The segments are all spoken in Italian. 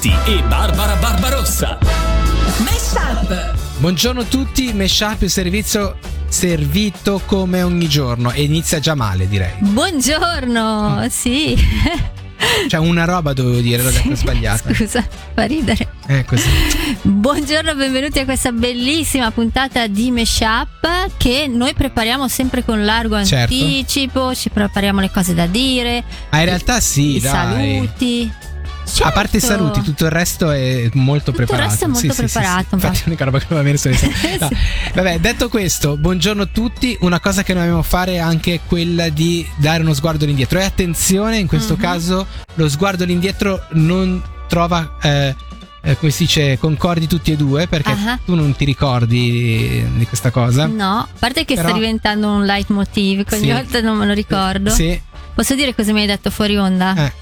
Benedetti e Barbara Barbarossa. Meshup. Buongiorno a tutti, Meshup il servizio servito come ogni giorno e inizia già male direi. Buongiorno, sì. Cioè una roba dovevo dire, l'ho detta sbagliata. Scusa, fa ridere. È così. Buongiorno, benvenuti a questa bellissima puntata di Meshup che noi prepariamo sempre con largo Certo. anticipo, ci prepariamo le cose da dire, Ma in realtà sì, i dai. saluti. A parte i Certo. saluti, tutto il resto è molto Tutto il preparato. resto è molto Sì, sì, sì, preparato, sì. Infatti, l'unica roba che non va bene sono i saluti. No. Vabbè, detto questo, buongiorno a tutti. Una cosa che noi dobbiamo fare è anche quella di dare uno sguardo all'indietro. E attenzione, in questo Mhm. caso, lo sguardo all'indietro non trova. eh, eh, come si dice, concordi tutti e due perché Ah. tu non ti ricordi di questa cosa. No, a parte che Però- sta diventando un leitmotiv, ogni Sì. volta non me lo ricordo. Sì, Posso dire cosa mi hai detto fuori onda? eh.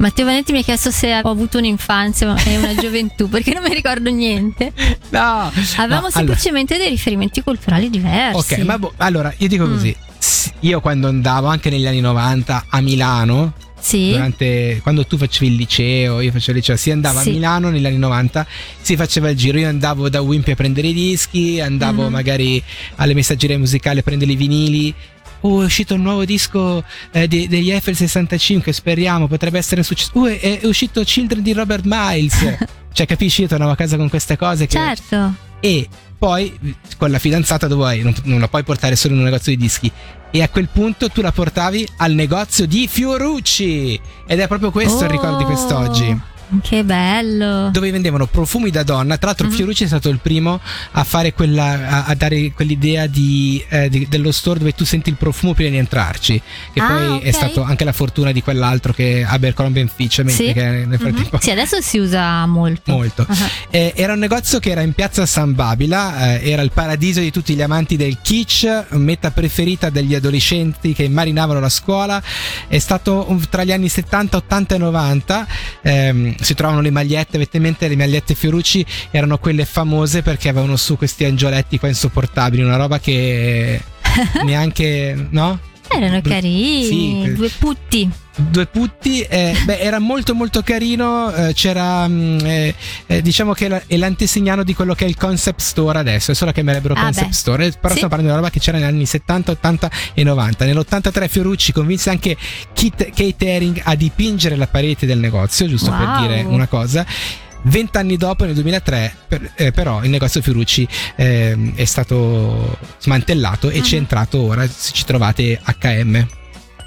Matteo Vanetti mi ha chiesto se ho avuto un'infanzia e una gioventù, perché non mi ricordo niente. No, Avevamo no, allora- semplicemente dei riferimenti culturali diversi. Ok, ma boh, allora io dico Mm. così. Io quando andavo anche negli anni 90 a Milano, Sì. durante, quando tu facevi il liceo, io facevo il liceo, si andava Sì. a Milano negli anni 90, si faceva il giro. Io andavo da Wimpy a prendere i dischi, andavo Mhm. magari alle messaggerie musicali a prendere i vinili. Oh, è uscito un nuovo disco eh, de- degli Eiffel 65, speriamo, potrebbe essere un successo. Uh, è, è uscito Children di Robert Miles. cioè, capisci? Io tornavo a casa con queste cose che Certo. e poi con la fidanzata dove vai? Non, non la puoi portare solo in un negozio di dischi e a quel punto tu la portavi al negozio di Fiorucci ed è proprio questo il ricordo di quest'oggi Oh, Che bello. dove vendevano profumi da donna tra l'altro Mhm. Fiorucci è stato il primo a fare quella a, a dare quell'idea di, eh, di- dello store dove tu senti il profumo prima di entrarci che Ah, poi è ok. stato anche la fortuna di quell'altro che Abercrombie Fitch Sì. che nel frattempo Mhm. Sì, adesso si usa molto. molto Ah. eh, era un negozio che era in piazza San Babila, eh, era il paradiso di tutti gli amanti del kitsch, meta preferita degli adolescenti che marinavano la scuola. È stato tra gli anni 70, 80 e 90. ehm, si trovavano le magliette, avete in mente le magliette Fiorucci erano quelle famose perché avevano su questi angioletti qua insopportabili, una roba che neanche, no? Erano carini, sì, due putti. Due putti eh, beh, era molto molto carino eh, c'era mm, eh, eh, diciamo che la- è l'antesignano di quello che è il concept store adesso adesso la chiamerebbero Ah, concept beh. store eh, però Sì. stiamo parlando di una roba che c'era negli anni 70 80 e 90 nell'83 Fiorucci convinse anche Kit, Kate Haring a dipingere la parete del negozio giusto per Wow. dire una cosa Vent'anni dopo, nel 2003, per- eh, però il negozio Fiorucci ehm, è stato smantellato e Mhm. c'è entrato ora, se ci trovate HM.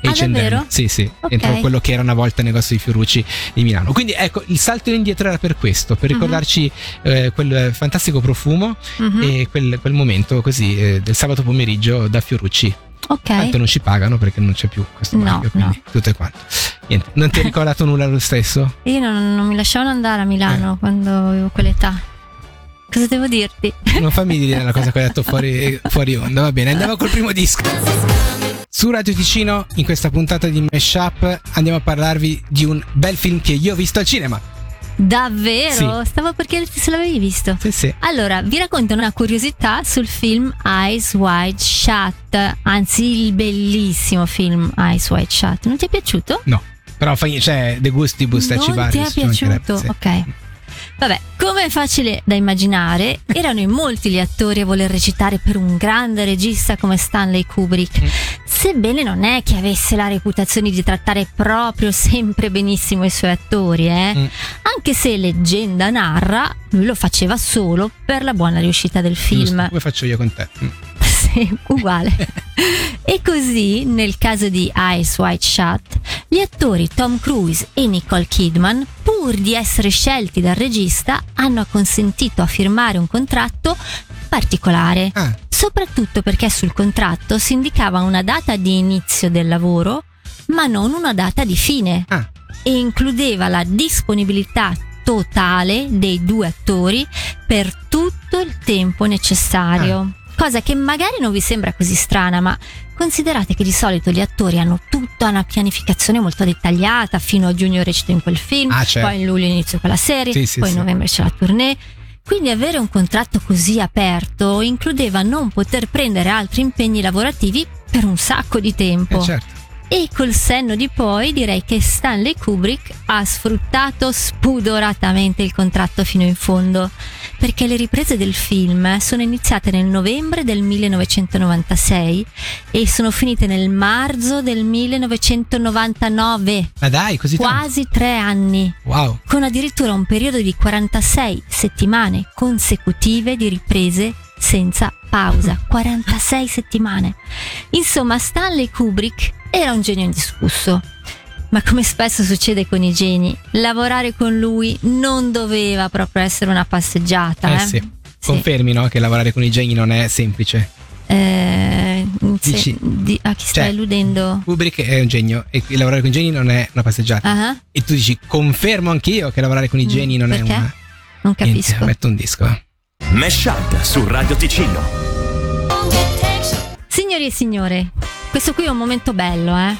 H&M. Sì, sì, Ok. dentro quello che era una volta il negozio di Fiorucci di Milano. Quindi ecco, il salto indietro era per questo, per Mhm. ricordarci eh, quel fantastico profumo Mhm. e quel, quel momento così eh, del sabato pomeriggio da Fiorucci. Ok. Tanto non ci pagano perché non c'è più questo No, marchio, quindi tutto e quanto. Niente, non ti hai ricordato nulla lo stesso? Io non, non mi lasciavano andare a Eh. Milano quando avevo quell'età. Cosa devo dirti? Non fammi dire la cosa che ho detto fuori, fuori onda, va bene, andiamo col primo disco. Su Radio Ticino, in questa puntata di Meshup, andiamo a parlarvi di un bel film che io ho visto al cinema. Davvero? Stavo per chiederti se l'avevi visto. Sì, sì. Allora, vi racconto una curiosità sul film Eyes Wide Shut, anzi il bellissimo film Eyes Wide Shut. Non ti è piaciuto? No, però fa niente, cioè, De Gustibus, non pare, ti è piaciuto? sì. Ok. Vabbè, come è facile da immaginare, erano in molti gli attori a voler recitare per un grande regista come Stanley Kubrick, sebbene non è che avesse la reputazione di trattare proprio sempre benissimo i suoi attori, eh? Mm. anche se leggenda narra, lui lo faceva solo per la buona riuscita del Giusto, film. come faccio io con te? Mm. Sì, uguale. e così, nel caso di Eyes Wide Shut, gli attori Tom Cruise e Nicole Kidman, pur di essere scelti dal regista, hanno acconsentito a firmare un contratto particolare. Ah, Soprattutto perché sul contratto si indicava una data di inizio del lavoro, ma non una data di fine ah, e includeva la disponibilità totale dei due attori per tutto il tempo necessario. Cosa che magari non vi sembra così strana, ma considerate che di solito gli attori hanno tutta una pianificazione molto dettagliata, fino a giugno recito in quel film, Ah, certo. poi in luglio inizio quella serie, Sì, sì, poi in novembre c'è la tournée. Quindi avere un contratto così aperto includeva non poter prendere altri impegni lavorativi per un sacco di tempo. eh, certo. E col senno di poi direi che Stanley Kubrick ha sfruttato spudoratamente il contratto fino in fondo, perché le riprese del film sono iniziate nel novembre del 1996 e sono finite nel marzo del 1999. Ma dai, così tanto? Quasi tre anni, Wow. con addirittura un periodo di 46 settimane consecutive di riprese senza pausa. 46 settimane. Insomma, Stanley Kubrick era un genio indiscusso. Ma come spesso succede con i geni, lavorare con lui non doveva proprio essere una passeggiata. Eh eh? sì. Confermi, no? Che lavorare con i geni non è semplice. Eh, se- Dici- di- a chi stai cioè, illudendo? Kubrick è un genio e lavorare con i geni non è una passeggiata. Ah, E tu dici, confermo anch'io che lavorare con i Mm, geni non perché? è una... non Niente, capisco. metto un disco. Eh. Mesh Up su Radio Ticino. Signori e signore, questo qui è un momento bello, eh?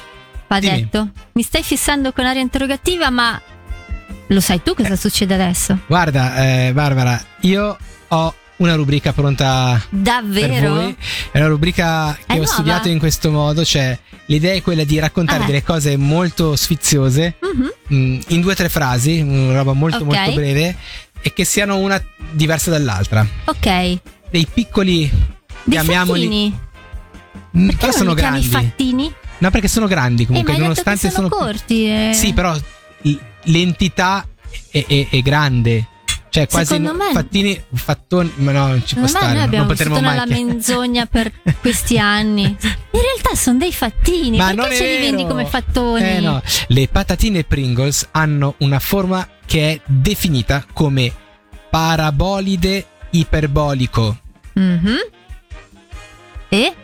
Va Dimmi. detto. Mi stai fissando con aria interrogativa, ma lo sai tu cosa succede adesso? Guarda, eh, Barbara, io ho una rubrica pronta per Davvero? voi. È una rubrica che È ho nuova? studiato in questo modo, cioè l'idea è quella di raccontare Ah. delle cose molto sfiziose Mhm. mm, in due o tre frasi, una roba molto Ok. molto breve e che siano una diversa dall'altra. Ok. Dei piccoli Dei chiamiamoli fattini. Mm, Perché però sono grandi. fattini? No, perché sono grandi Eh, comunque, che nonostante sono, sono corti. eh. Sì, però l'entità è, è- è grande. Cioè, quasi Secondo me- fattini, fattoni, ma no, non ci può stare. noi abbiamo vissuto nella menzogna per questi anni. In realtà sono dei fattini. Ma Perché ce li vendi come fattoni? Eh no, le patatine Pringles hanno una forma che è definita come parabolide iperbolico. Mhm. E?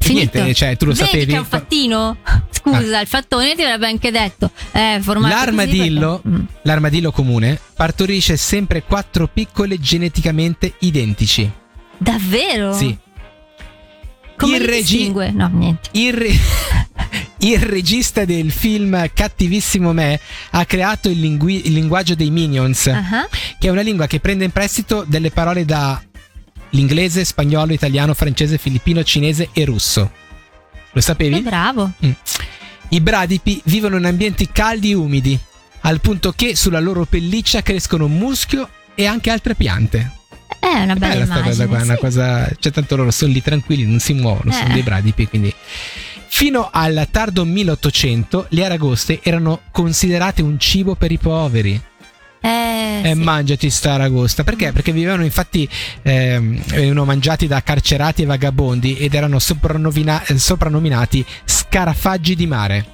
Finito. Niente, cioè, tu lo Vedi sapevi? che è un fattino? Scusa, il fattone ti avrebbe anche detto. Eh, L'armadillo, perché- Mm. l'armadillo comune partorisce sempre quattro piccole geneticamente identici. Davvero? Sì. Come Il regi-? No, niente. Il, re- il regista del film Cattivissimo Me ha creato il, lingui- il linguaggio dei Minions, Ah, che è una lingua che prende in prestito delle parole da l'inglese, spagnolo, italiano, francese, filippino, cinese e russo. Lo Che sapevi? bravo. Mm. I bradipi vivono in ambienti caldi e umidi, al punto che sulla loro pelliccia crescono muschio e anche altre piante. È una È bella bella immagine. cosa qua, è una sì. cosa. Cioè, tanto loro sono lì tranquilli, non si muovono, sono Eh. dei bradipi. Quindi. Fino al tardo 1800 le aragoste erano considerate un cibo per i poveri. Eh, Eh, sì. mangiati sta aragosta. Perché? Perché vivevano infatti, ehm, venivano mangiati da carcerati e vagabondi ed erano eh, soprannominati scarafaggi di mare.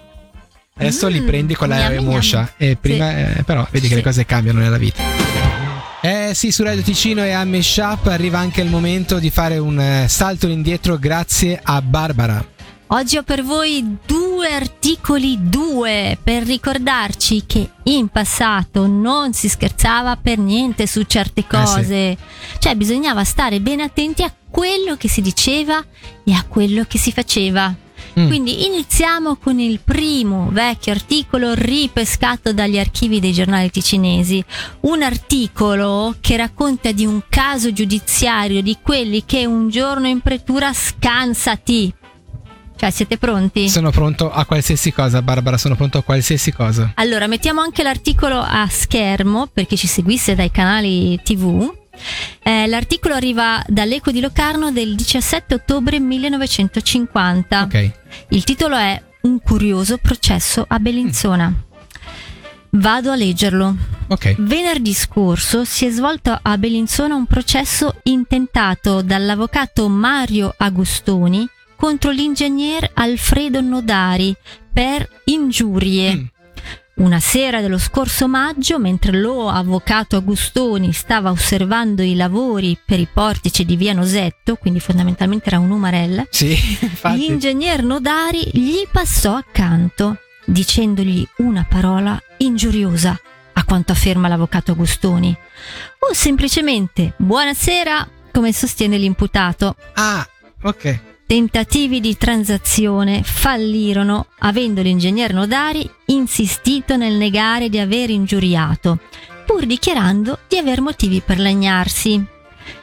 Adesso li Mm, prendi con la gnam. moscia, e prima, eh, però vedi che Sì. le cose cambiano nella vita. Eh sì, su Radio Ticino e a Meshup arriva anche il momento di fare un eh, salto indietro grazie a Barbara. Oggi ho per voi due articoli, due, per ricordarci che in passato non si scherzava per niente su certe sì. cose. Cioè bisognava stare bene attenti a quello che si diceva e a quello che si faceva. Mm. Quindi iniziamo con il primo vecchio articolo ripescato dagli archivi dei giornali ticinesi. Un articolo che racconta di un caso giudiziario di quelli che un giorno in pretura scansati. Cioè, siete pronti? Sono pronto a qualsiasi cosa, Barbara, sono pronto a qualsiasi cosa. Allora, mettiamo anche l'articolo a schermo per chi ci seguisse dai canali TV. Eh, l'articolo arriva dall'Eco di Locarno del 17 ottobre 1950. Ok. Il titolo è Un curioso processo a Bellinzona. Vado a leggerlo. Ok. Venerdì scorso si è svolto a Bellinzona un processo intentato dall'avvocato Mario Agostoni contro l'ingegner Alfredo Nodari per ingiurie. Mm. Una sera dello scorso maggio, mentre lo avvocato Agostoni stava osservando i lavori per i portici di via Nosetto, quindi fondamentalmente era un umarella, Sì, l'ingegner Nodari gli passò accanto, dicendogli una parola ingiuriosa, a quanto afferma l'avvocato Agostoni, o semplicemente buonasera, come sostiene l'imputato. Ah, ok. Tentativi di transazione fallirono, avendo l'ingegner Nodari insistito nel negare di aver ingiuriato, pur dichiarando di aver motivi per lagnarsi.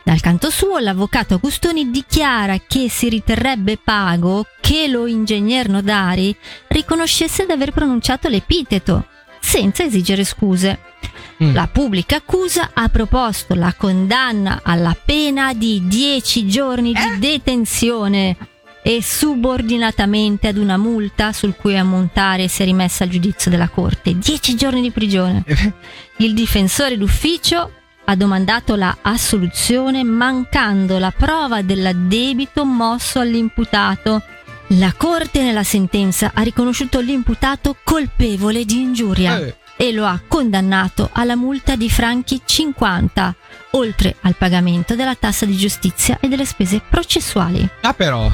Dal canto suo, l'avvocato Agustoni dichiara che si riterrebbe pago che lo ingegner Nodari riconoscesse di aver pronunciato l'epiteto, senza esigere scuse. Mm. La pubblica accusa ha proposto la condanna alla pena di 10 giorni di detenzione e subordinatamente ad una multa sul cui ammontare si è rimessa al giudizio della Corte. 10 giorni di prigione. Il difensore d'ufficio ha domandato la assoluzione mancando la prova dell'addebito mosso all'imputato. La Corte nella sentenza ha riconosciuto l'imputato colpevole di ingiuria Eh. E lo ha condannato alla multa di franchi 50, oltre al pagamento della tassa di giustizia e delle spese processuali. Ah, però.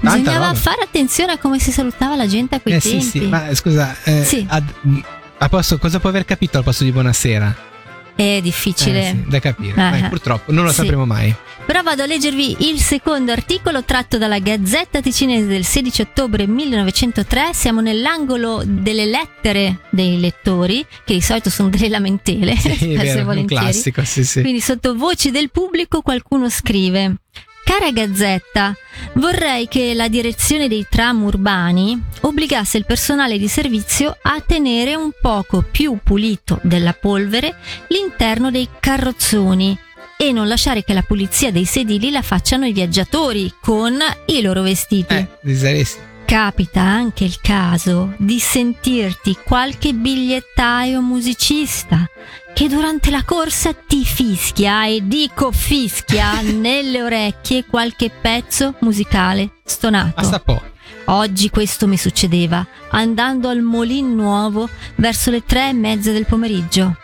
Tanta Bisognava roba. fare attenzione a come si salutava la gente a quei Eh tempi. sì, sì, ma scusa, eh, Sì. ad- a posto, cosa può aver capito al posto di buonasera? È difficile. Eh, sì, da capire. Eh, Eh, purtroppo, non lo sì. sapremo mai. Però vado a leggervi il secondo articolo tratto dalla Gazzetta Ticinese del 16 ottobre 1903. Siamo nell'angolo delle lettere dei lettori, che di solito sono delle lamentele, Sì, spesso vero, un volentieri. classico, sì, sì. Quindi sotto voci del pubblico qualcuno scrive Cara Gazzetta, vorrei che la direzione dei tram urbani obbligasse il personale di servizio a tenere un poco più pulito della polvere l'interno dei carrozzoni e non lasciare che la pulizia dei sedili la facciano i viaggiatori con i loro vestiti. Eh. Capita anche il caso di sentirti qualche bigliettaio musicista che durante la corsa ti fischia, e dico fischia, nelle orecchie qualche pezzo musicale stonato. Basta po'. Oggi questo mi succedeva, andando al Molin Nuovo verso le tre e mezza del pomeriggio.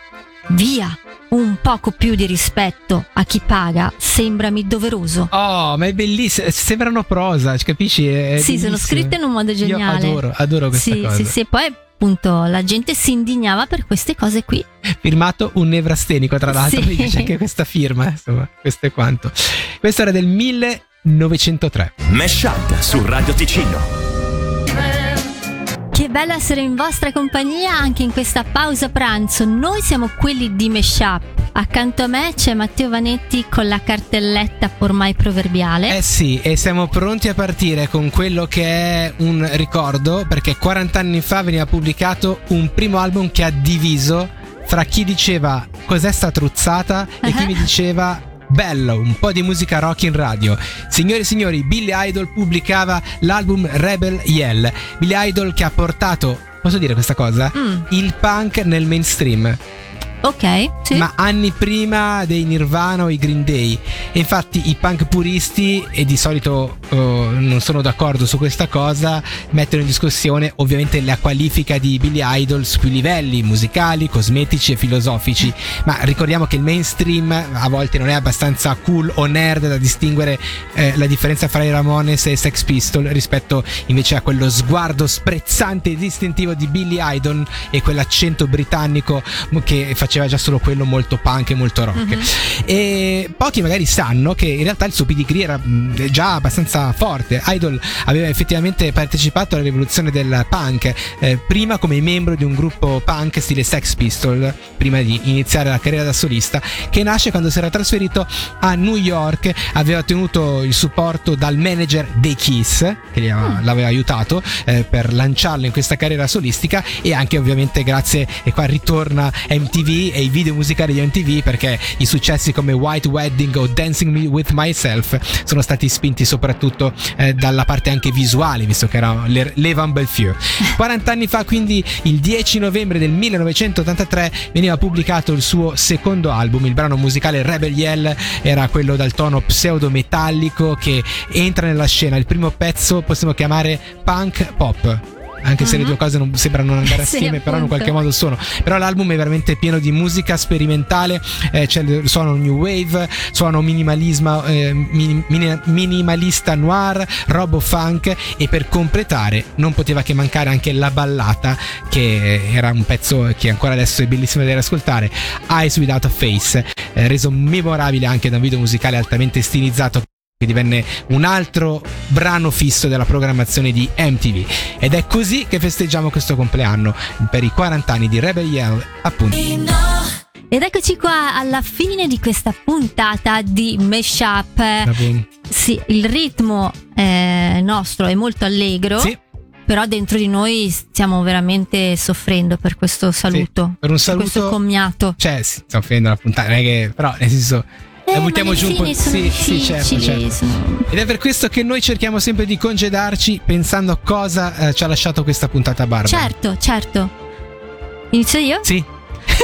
Via! Un poco più di rispetto a chi paga, sembrami doveroso. Oh, ma è bellissimo. Sembrano prosa, ci capisci? È sì, sono bellissimo. scritte in un modo geniale. Io adoro, adoro questa sì, cosa. Sì, sì, e poi appunto la gente si indignava per queste cose qui. Firmato un nevrastenico, tra l'altro, Sì. c'è anche questa firma. Insomma, questo è quanto. Questo era del 1903. Mesh Up su Radio Ticino. Bello essere in vostra compagnia anche in questa pausa pranzo. Noi siamo quelli di Meshup. Accanto a me c'è Matteo Vanetti con la cartelletta ormai proverbiale. Eh sì, e siamo pronti a partire con quello che è un ricordo, perché 40 anni fa veniva pubblicato un primo album che ha diviso fra chi diceva cos'è sta truzzata e chi mi diceva bello, un po' di musica rock in radio. Signori e signori, Billy Idol pubblicava l'album Rebel Yell. Billy Idol che ha portato, posso dire questa cosa? Mm, Il punk nel mainstream. ok, sì. ma anni prima dei Nirvana o i Green Day. E infatti i punk puristi, e di solito eh, non sono d'accordo su questa cosa, mettono in discussione ovviamente la qualifica di Billy Idol su più livelli, musicali, cosmetici e filosofici. Ma ricordiamo che il mainstream a volte non è abbastanza cool o nerd da distinguere eh, la differenza fra i Ramones e i Sex Pistol rispetto invece a quello sguardo sprezzante e distintivo di Billy Idol e quell'accento britannico che faceva già solo quello molto punk e molto rock. Mhm. E pochi magari sanno che in realtà il suo pedigree era mh, già abbastanza forte. Idol aveva effettivamente partecipato alla rivoluzione del punk, eh, prima come membro di un gruppo punk stile Sex Pistol, prima di iniziare la carriera da solista, che nasce quando si era trasferito a New York, aveva ottenuto il supporto dal manager dei Kiss, che aveva- l'aveva aiutato eh, per lanciarlo in questa carriera solistica e anche ovviamente grazie, e qua ritorna MTV e i video musicali di MTV perché i successi come White Wedding o Dancing With Myself sono stati spinti soprattutto eh, dalla parte anche visuale, visto che era le- Levan Belfieu. 40 anni fa, quindi il 10 novembre del 1983, veniva pubblicato il suo secondo album, il brano musicale Rebel Yell era quello dal tono pseudo-metallico che entra nella scena. Il primo pezzo possiamo chiamare punk pop. Anche se le Mhm. due cose non sembrano andare Sì, assieme, però in qualche modo sono. Però l'album è veramente pieno di musica sperimentale, eh, c'è il suono new wave, suono minimalismo, eh, mini- mini- minimalista noir, robo funk e per completare non poteva che mancare anche la ballata che era un pezzo che ancora adesso è bellissimo da ascoltare, Eyes Without a Face, eh, reso memorabile anche da un video musicale altamente stilizzato che divenne un altro brano fisso della programmazione di MTV ed è così che festeggiamo questo compleanno per i 40 anni di Rebel Yell appunto Ed eccoci qua alla fine di questa puntata di Meshup. Sì, il ritmo eh, nostro è molto allegro. Sì, Però dentro di noi stiamo veramente soffrendo per questo saluto. per un per questo saluto- commiato. cioè, sì, stiamo finendo la puntata, non è che, però, nel senso, Eh, buttiamo giù un po'. Sì, sì, certo, certo. Ed è per questo che noi cerchiamo sempre di congedarci pensando a cosa eh, ci ha lasciato questa puntata Barbara. Certo, certo. Inizio io? Sì,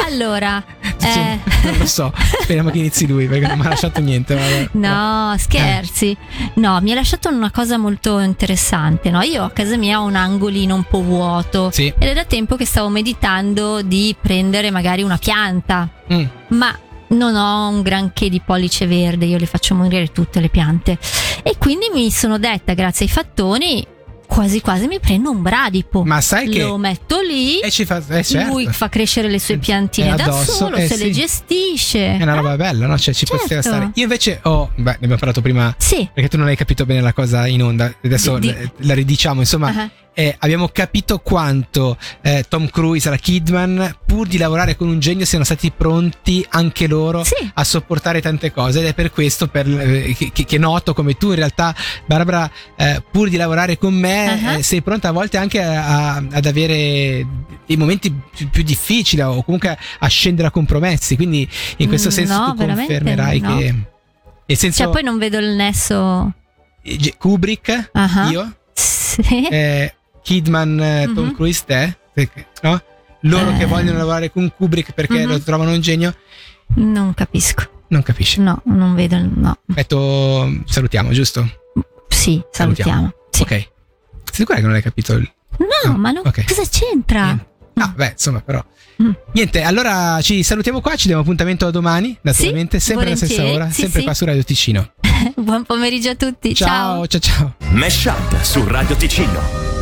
Allora, eh, non lo so, speriamo che inizi lui perché non mi ha lasciato niente. vabbè. No, scherzi. No, mi ha lasciato una cosa molto interessante. No? Io a casa mia ho un angolino un po' vuoto. Sì. Ed è da tempo che stavo meditando di prendere magari una pianta. Mm. Ma non ho un granché di pollice verde, io le faccio morire tutte le piante. E quindi mi sono detta, grazie ai fattoni, quasi quasi mi prendo un bradipo. Ma sai che Lo metto lì. e ci fa eh, certo. Lui fa crescere le sue piantine Eh, da addosso, solo, eh, se le sì. gestisce. È una roba bella, no? Cioè, ci Certo. poteva stare. Io invece ho. Beh, ne abbiamo parlato prima. Sì. Perché tu non hai capito bene la cosa in onda. Adesso Di- la, la ridiciamo. Insomma, Ah. Eh, abbiamo capito quanto eh, Tom Cruise e la Kidman, pur di lavorare con un genio, siano stati pronti anche loro Sì. a sopportare tante cose. Ed è per questo per, eh, che, che- noto come tu, in realtà, Barbara, eh, pur di lavorare con me, eh, sei pronta a volte anche a- a- ad avere dei momenti più, più difficili o comunque a scendere a compromessi. Quindi, in questo Mm, senso, no, tu confermerai no. che. Nel senso, Cioè, poi non vedo il nesso. Kubrick, Ah. io, Sì. eh, Kidman, eh, Tom Mhm. Cruise, te, perché- no? Loro che Eh. vogliono lavorare con Kubrick perché Mhm. lo trovano un genio, Non capisco. non capisci. No, non vedo. No. Detto, salutiamo, giusto? Sì, salutiamo. Sì. Ok. Sei sicura che non hai capito il. No, ma non- Ok. cosa c'entra? Niente. Ah, beh, insomma, però. Mm. Niente, allora ci salutiamo qua, ci diamo appuntamento a domani, naturalmente, sempre alla stessa volentieri, ora, sì, sempre sì. qua su Radio Ticino. Buon pomeriggio a tutti. ciao, ciao. ciao. Mesh Up su Radio Ticino.